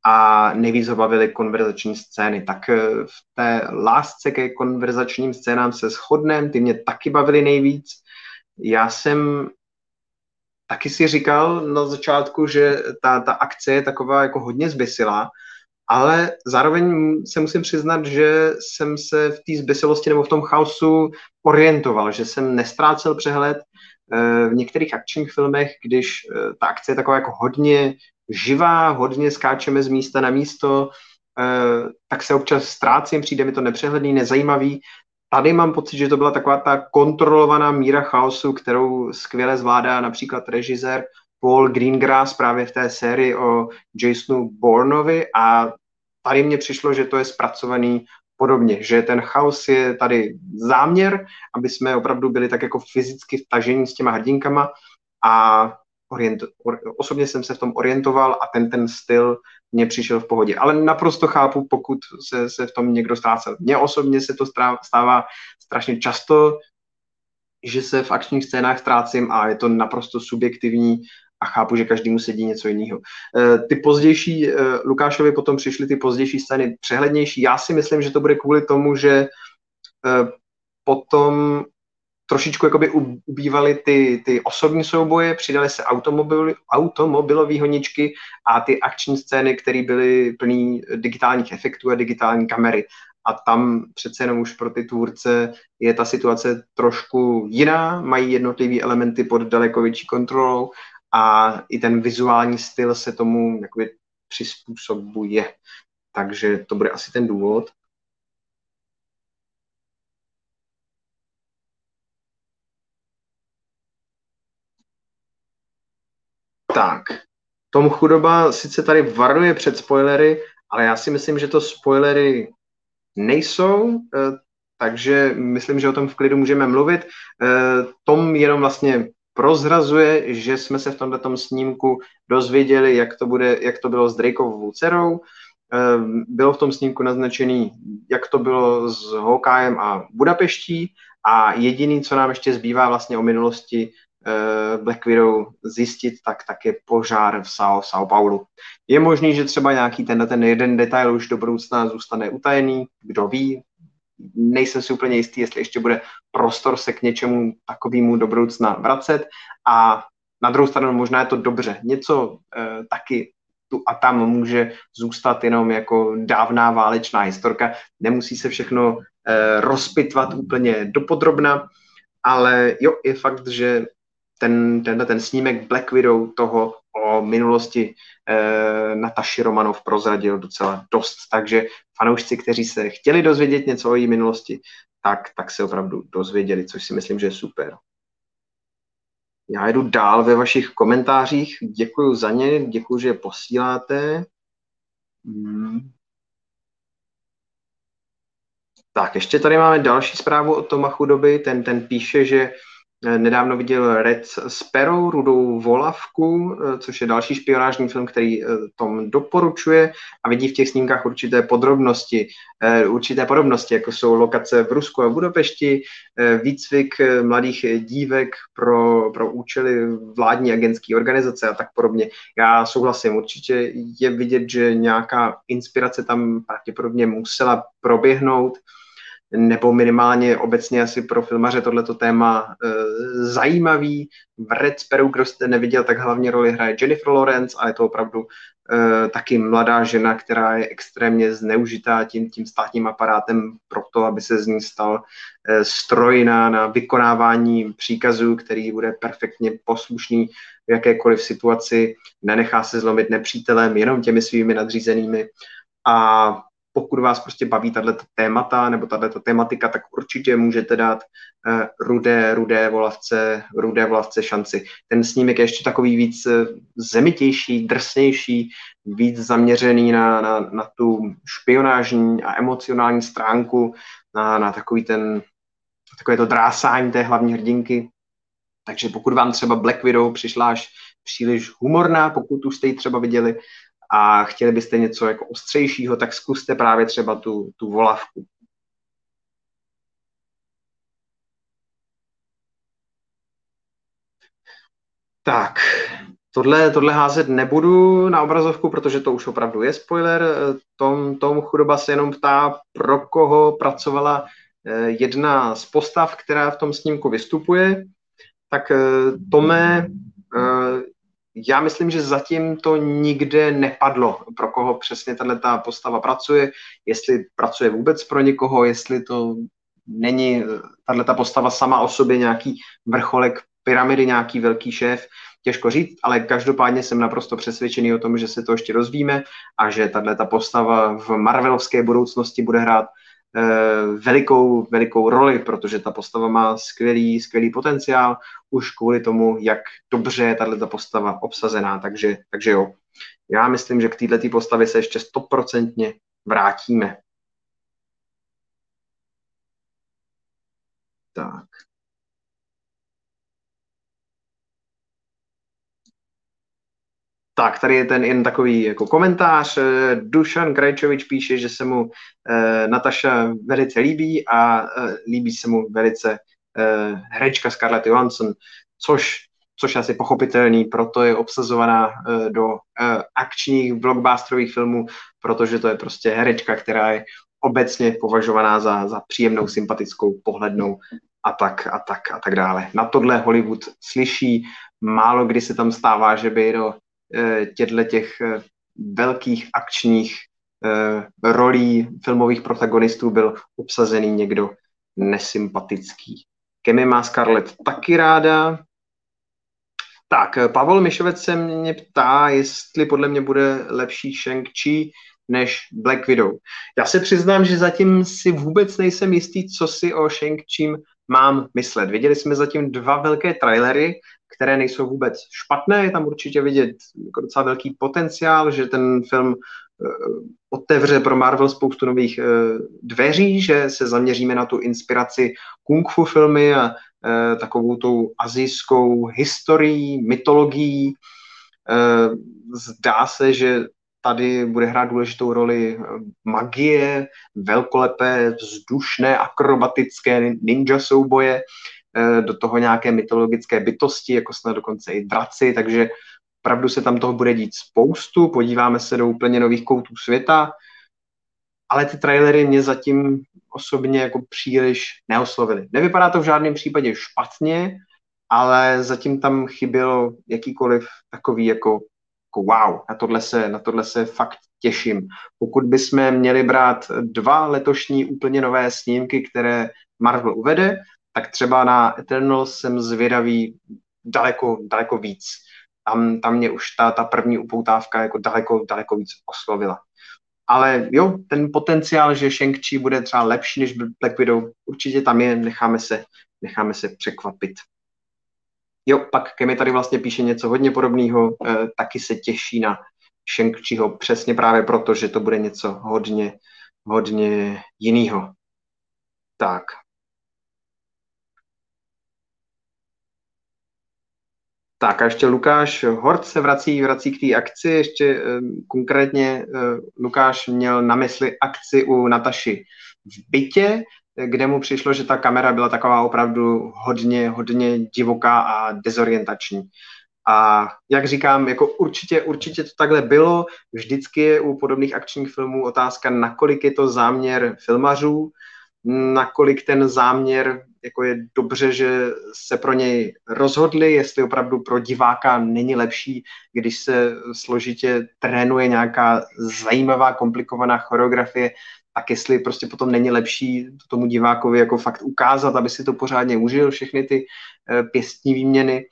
a nejvíc ho bavily konverzační scény. Tak eh, v té lásce ke konverzačním scénám se shodneme, ty mě taky bavily nejvíc. Já jsem taky si říkal na začátku, že ta, ta akce je taková jako hodně zbysila, ale zároveň se musím přiznat, že jsem se v té zběsilosti nebo v tom chaosu orientoval, že jsem nestrácel přehled eh, v některých akčních filmech, když eh, ta akce je taková jako hodně živá, hodně skáčeme z místa na místo, eh, tak se občas ztrácím, přijde mi to nepřehledný, nezajímavý. Tady mám pocit, že to byla taková ta kontrolovaná míra chaosu, kterou skvěle zvládá například režisér Paul Greengrass právě v té sérii o Jasonu Bourneovi a tady mně přišlo, že to je zpracovaný podobně, že ten chaos je tady záměr, aby jsme opravdu byli tak jako fyzicky vtažení s těma hrdinkama a orient, or, osobně jsem se v tom orientoval a ten ten styl mně přišel v pohodě. Ale naprosto chápu, pokud se, se v tom někdo ztrácel. Mně osobně se to stává strašně často, že se v akčních scénách ztrácím a je to naprosto subjektivní a chápu, že každý mu sedí něco jiného. Eh, ty pozdější, eh, Lukášovi potom přišly ty pozdější scény přehlednější. Já si myslím, že to bude kvůli tomu, že eh, potom trošičku jakoby ubývaly ty, ty osobní souboje, přidaly se automobil, automobilové honičky a ty akční scény, které byly plný digitálních efektů a digitální kamery. A tam přece jenom už pro ty tvůrce je ta situace trošku jiná, mají jednotlivé elementy pod daleko větší kontrolou a i ten vizuální styl se tomu jakoby přizpůsobuje. Takže to bude asi ten důvod. Tak, Tom Chudoba sice tady varuje před spoilery, ale já si myslím, že to spoilery nejsou, eh, takže myslím, že o tom v klidu můžeme mluvit. Eh, Tom jenom vlastně prozrazuje, že jsme se v tomto snímku dozvěděli, jak to, bude, jak to bylo s Drakeovou dcerou. Ehm, bylo v tom snímku naznačený, jak to bylo s Hokajem a Budapeští a jediný, co nám ještě zbývá vlastně o minulosti eh, Black Widow zjistit, tak, tak je požár v Sao, Sao Paulo. Je možný, že třeba nějaký ten, ten jeden detail už do budoucna zůstane utajený, kdo ví, nejsem si úplně jistý, jestli ještě bude prostor se k něčemu takovému do budoucna vracet a na druhou stranu možná je to dobře. Něco eh, taky tu a tam může zůstat jenom jako dávná válečná historka. Nemusí se všechno eh, rozpitvat úplně dopodrobna, ale jo, je fakt, že ten, ten, ten snímek Black Widow toho o minulosti eh, Nataši Romanov prozradil docela dost, takže fanoušci, kteří se chtěli dozvědět něco o její minulosti, tak, tak se opravdu dozvěděli, což si myslím, že je super. Já jdu dál ve vašich komentářích. Děkuji za ně, děkuji, že je posíláte. Hmm. Tak, ještě tady máme další zprávu od Toma Chudoby. Ten, ten píše, že nedávno viděl Red Sparrow, Rudou volavku, eh, což je další špionážní film, který eh, Tom doporučuje a vidí v těch snímkách určité podrobnosti, určité podobnosti, jako jsou lokace v Rusku a v Budapešti, výcvik mladých dívek pro, pro účely vládní agentské organizace a tak podobně. Já souhlasím, určitě je vidět, že nějaká inspirace tam pravděpodobně musela proběhnout, nebo minimálně obecně asi pro filmaře tohleto téma e, zajímavý. V Red Sparrow, kdo jste neviděl, tak hlavně roli hraje Jennifer Lawrence a je to opravdu e, taky mladá žena, která je extrémně zneužitá tím, tím státním aparátem pro to, aby se z ní stal e, stroj na, na vykonávání příkazů, který bude perfektně poslušný v jakékoliv situaci, nenechá se zlomit nepřítelem, jenom těmi svými nadřízenými a pokud vás prostě baví tato témata nebo tato tematika, tak určitě můžete dát uh, rudé, rudé volavce, rudé volavce šanci. Ten snímek je ještě takový víc uh, zemitější, drsnější, víc zaměřený na, na, na tu špionážní a emocionální stránku, na, na takový ten, takové to drásání té hlavní hrdinky. Takže pokud vám třeba Black Widow přišla až příliš humorná, pokud už jste ji třeba viděli, a chtěli byste něco jako ostřejšího, tak zkuste právě třeba tu, tu volavku. Tak, tohle, tohle házet nebudu na obrazovku, protože to už opravdu je spoiler. Tom, Tom chudoba se jenom ptá, pro koho pracovala eh, jedna z postav, která v tom snímku vystupuje. Tak eh, Tome, já myslím, že zatím to nikde nepadlo, pro koho přesně tato postava pracuje, jestli pracuje vůbec pro někoho, jestli to není tato postava sama o sobě nějaký vrcholek pyramidy, nějaký velký šéf, těžko říct, ale každopádně jsem naprosto přesvědčený o tom, že se to ještě rozvíme a že tato postava v Marvelovské budoucnosti bude hrát Eh, velikou, velikou roli, protože ta postava má skvělý, skvělý potenciál už kvůli tomu, jak dobře je tato postava obsazená, takže, takže jo. Já myslím, že k této postavě se ještě stoprocentně vrátíme. Tak. Tak, tady je ten jen takový jako komentář. Eh, Dušan Krajčovič píše, že se mu e, Nataša velice líbí a e, líbí se mu velice e, herečka Scarlett Johansson, což, což je asi pochopitelný, proto je obsazovaná e, do e, akčních blockbusterových filmů, protože to je prostě herečka, která je obecně považovaná za, za příjemnou, sympatickou, pohlednou a tak a tak a tak dále. Na tohle Hollywood slyší, málo kdy se tam stává, že by do Eh, těchto těch eh, velkých akčních eh, rolí filmových protagonistů byl obsazený někdo nesympatický. Kemi má Scarlett taky ráda. Tak, Pavel Mišovec se mě ptá, jestli podle mě bude lepší Shang-Chi než Black Widow. Já se přiznám, že zatím si vůbec nejsem jistý, co si o shang mám myslet. Viděli jsme zatím dva velké trailery, které nejsou vůbec špatné. Je tam určitě vidět jako docela velký potenciál, že ten film eh, otevře pro Marvel spoustu nových eh, dveří, že se zaměříme na tu inspiraci kung fu filmy a eh, takovou tou azijskou historií, mytologií. Zdá se, že tady bude hrát důležitou roli magie, velkolepé, vzdušné, akrobatické ninja souboje. Eh, do toho nějaké mytologické bytosti, jako snad dokonce i draci, takže pravdu se tam toho bude dít spoustu, podíváme se do úplně nových koutů světa, ale ty trailery mě zatím osobně jako příliš neoslovily. Nevypadá to v žádném případě špatně, ale zatím tam chybělo jakýkoliv takový jako, jako wow, na tohle, se, na tohle se fakt těším. Pokud bychom měli brát dva letošní úplně nové snímky, které Marvel uvede, tak třeba na Eternal jsem zvědavý daleko, daleko víc. Tam, tam mě už ta, ta první upoutávka jako daleko, daleko víc oslovila. Ale jo, ten potenciál, že shang bude třeba lepší než Black Widow, určitě tam je, necháme se, necháme se překvapit. Jo, pak Kemi tady vlastně píše něco hodně podobného, eh, taky se těší na shang přesně právě proto, že to bude něco hodně, hodně jiného. Tak, Tak a ještě Lukáš Hort se vrací, vrací k té akci, ještě um, konkrétně uh, Lukáš měl na mysli akci u Nataši v bytě, kde mu přišlo, že ta kamera byla taková opravdu hodně, hodně divoká a dezorientační. A jak říkám, jako určitě, určitě to takhle bylo. Vždycky je u podobných akčních filmů otázka, nakolik je to záměr filmařů, nakolik ten záměr jako je dobře, že se pro něj rozhodli, jestli opravdu pro diváka není lepší, když se složitě trénuje nějaká zajímavá, komplikovaná choreografie, tak jestli prostě potom není lepší tomu divákovi jako fakt ukázat, aby si to pořádně užil, všechny ty eh, pěstní výměny,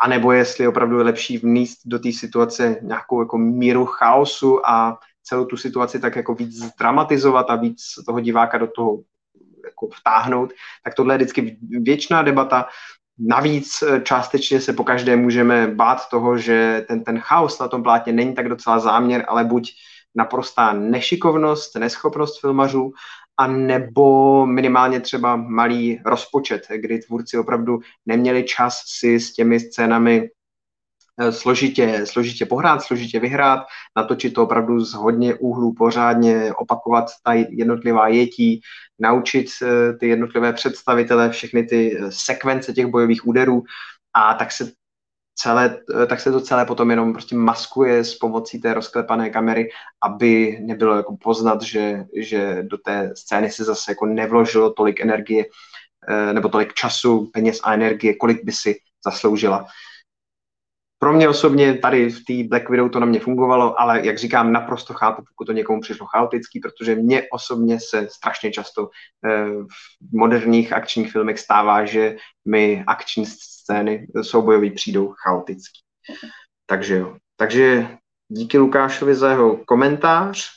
anebo jestli opravdu je lepší vníst do té situace nějakou jako míru chaosu a celou tu situaci tak jako víc dramatizovat a víc toho diváka do toho jako vtáhnout, tak tohle je vždycky věčná debata. Navíc eh, částečně se po každé můžeme bát toho, že ten, ten chaos na tom plátně není tak docela záměr, ale buď naprostá nešikovnost, neschopnost filmařů, a nebo minimálně třeba malý rozpočet, kdy tvůrci opravdu neměli čas si s těmi scénami složitě, složitě pohrát, složitě vyhrát, natočit to opravdu z hodně úhlů pořádně, opakovat ta jednotlivá jetí, naučit eh, ty jednotlivé představitele všechny ty eh, sekvence těch bojových úderů a tak se celé, tak se to celé potom jenom prostě maskuje s pomocí té rozklepané kamery, aby nebylo jako poznat, že, že do té scény se zase jako nevložilo tolik energie nebo tolik času, peněz a energie, kolik by si zasloužila pro mě osobně tady v té Black Widow to na mě fungovalo, ale jak říkám, naprosto chápu, pokud to někomu přišlo chaotický, protože mě osobně se strašně často eh, v moderních akčních filmech stává, že mi akční scény soubojový přijdou chaotický. Takže jo. Takže díky Lukášovi za jeho komentář.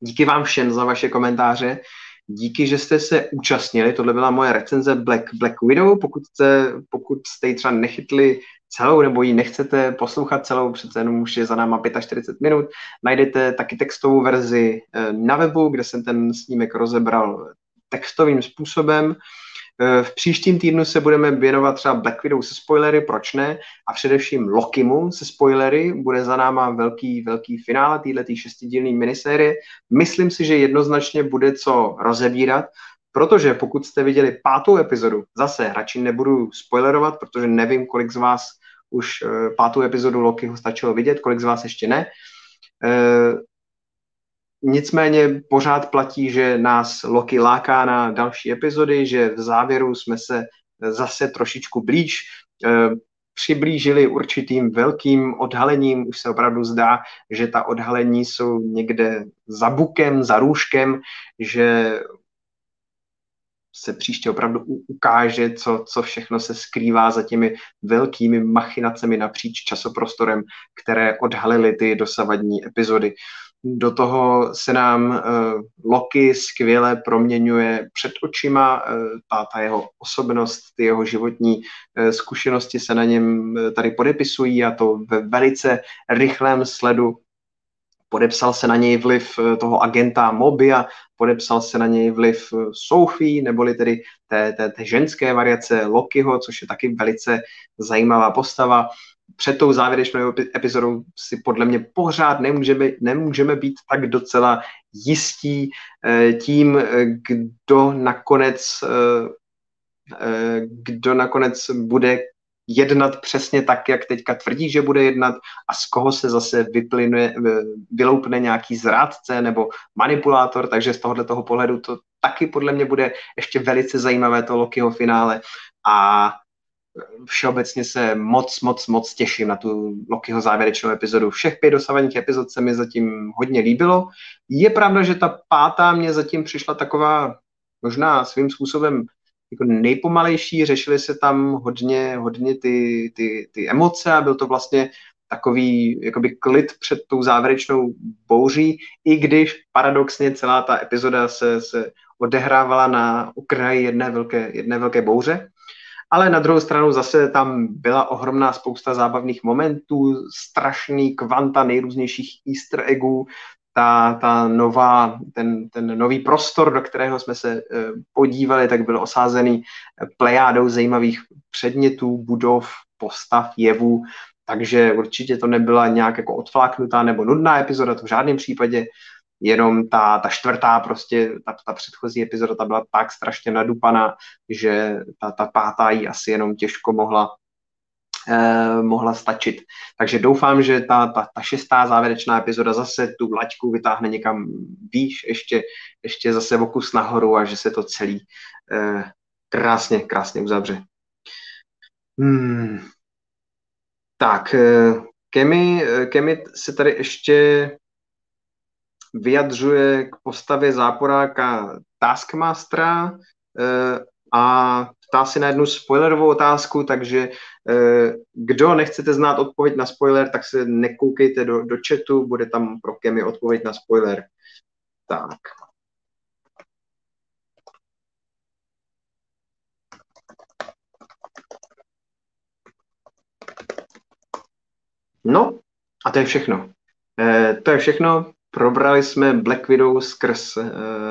Díky vám všem za vaše komentáře. Díky, že jste se účastnili. Tohle byla moje recenze Black, Black Widow. Pokud jste, pokud jste ji třeba nechytli celou nebo ji nechcete poslouchat celou, přece jenom už je za náma 45 minut, najdete taky textovou verzi eh, na webu, kde jsem ten snímek rozebral textovým způsobem. Eh, v příštím týdnu se budeme věnovat třeba Black Widow se spoilery, proč ne, a především Lokimu se spoilery. Bude za náma velký, velký finále této šestidílné minisérie. Myslím si, že jednoznačně bude co rozebírat, Protože pokud jste viděli pátou epizodu, zase radši nebudu spoilerovat, protože nevím, kolik z vás už uh, pátou epizodu Lokiho stačilo vidět, kolik z vás ještě ne. Uh, nicméně pořád platí, že nás Loki láká na další epizody, že v závěru jsme se zase trošičku blíž uh, přiblížili určitým velkým odhalením. Už se opravdu zdá, že ta odhalení jsou někde za bukem, za růžkem, že se příště opravdu ukáže, co, co všechno se skrývá za těmi velkými machinacemi napříč časoprostorem, které odhalily ty dosavadní epizody. Do toho se nám uh, Loki skvěle proměňuje před očima, uh, ta, ta jeho osobnost, ty jeho životní uh, zkušenosti se na něm uh, tady podepisují a to ve velice rychlém sledu podepsal se na něj vliv toho agenta Mobia, podepsal se na něj vliv eh, Sophie, neboli tedy té, té, té ženské variace Lokiho, což je taky velice zajímavá postava. Před tou závěrečnou epizodou si podle mě pořád nemůžeme, nemůžeme být tak docela jistí eh, tím, kdo nakonec kdo nakonec bude jednat přesně tak, jak teďka tvrdí, že bude jednat a z koho se zase vyplyne, vyloupne nějaký zrádce nebo manipulátor, takže z tohohle toho pohledu to taky podle mě bude ještě velice zajímavé to Lokiho finále a všeobecně se moc, moc, moc těším na tu Lokiho závěrečnou epizodu. Všech pět dosavadních epizod se mi zatím hodně líbilo. Je pravda, že ta pátá mě zatím přišla taková možná svým způsobem jako nejpomalejší, řešily se tam hodně, hodně ty, ty, ty emoce a byl to vlastně takový jakoby klid před tou závěrečnou bouří, i když paradoxně celá ta epizoda se, se odehrávala na okraji jedné velké, jedné velké bouře. Ale na druhou stranu zase tam byla ohromná spousta zábavných momentů, strašný kvanta nejrůznějších easter eggů, ta, ta nová, ten, ten nový prostor, do kterého jsme se eh, podívali, tak byl osázený plejádou zajímavých předmětů, budov, postav, jevů, takže určitě to nebyla nějak jako odfláknutá nebo nudná epizoda, to v žádném případě, jenom ta, ta čtvrtá prostě, ta, ta předchozí epizoda, ta byla tak strašně nadupaná, že ta, ta pátá jí asi jenom těžko mohla eh, mohla stačit. Takže doufám, že ta, ta, ta šestá závěrečná epizoda zase tu laťku vytáhne někam výš, ještě, ještě zase o kus nahoru a že se to celý eh, krásně, krásně uzavře. Hmm. Tak, eh, Kemi, eh, Kemi se tady ještě vyjadřuje k postavě záporáka Taskmastera eh, a ptá si na jednu spoilerovou otázku, takže kdo nechcete znát odpověď na spoiler, tak se nekoukejte do, do chatu, bude tam pro Kemi odpověď na spoiler. Tak. No, a to je všechno. E, to je všechno. Probrali jsme Black Widow skrz uh,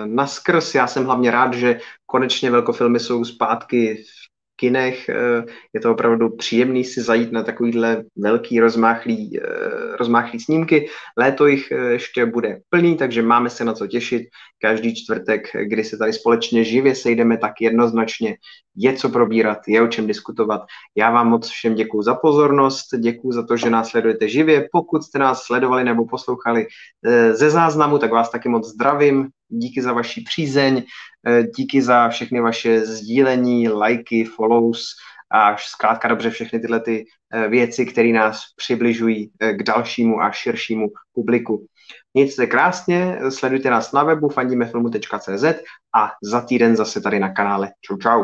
naskrz. Já jsem hlavně rád, že konečně velkofilmy jsou zpátky v kinech. Je to opravdu příjemný si zajít na takovýhle velký rozmáchlý, rozmáchlý snímky. Léto jich ještě bude plný, takže máme se na co těšit. Každý čtvrtek, kdy se tady společně živě sejdeme, tak jednoznačně je co probírat, je o čem diskutovat. Já vám moc všem děkuji za pozornost, děkuji za to, že nás sledujete živě. Pokud jste nás sledovali nebo poslouchali eh, ze záznamu, tak vás taky moc zdravím. Díky za vaši přízeň, eh, díky za všechny vaše sdílení, lajky, follows a zkrátka dobře všechny tyhle ty eh, věci, které nás přibližují k dalšímu a širšímu publiku. Mějte se krásně, sledujte nás na webu fandimefilmu.cz a za týden zase tady na kanále. Čau, čau.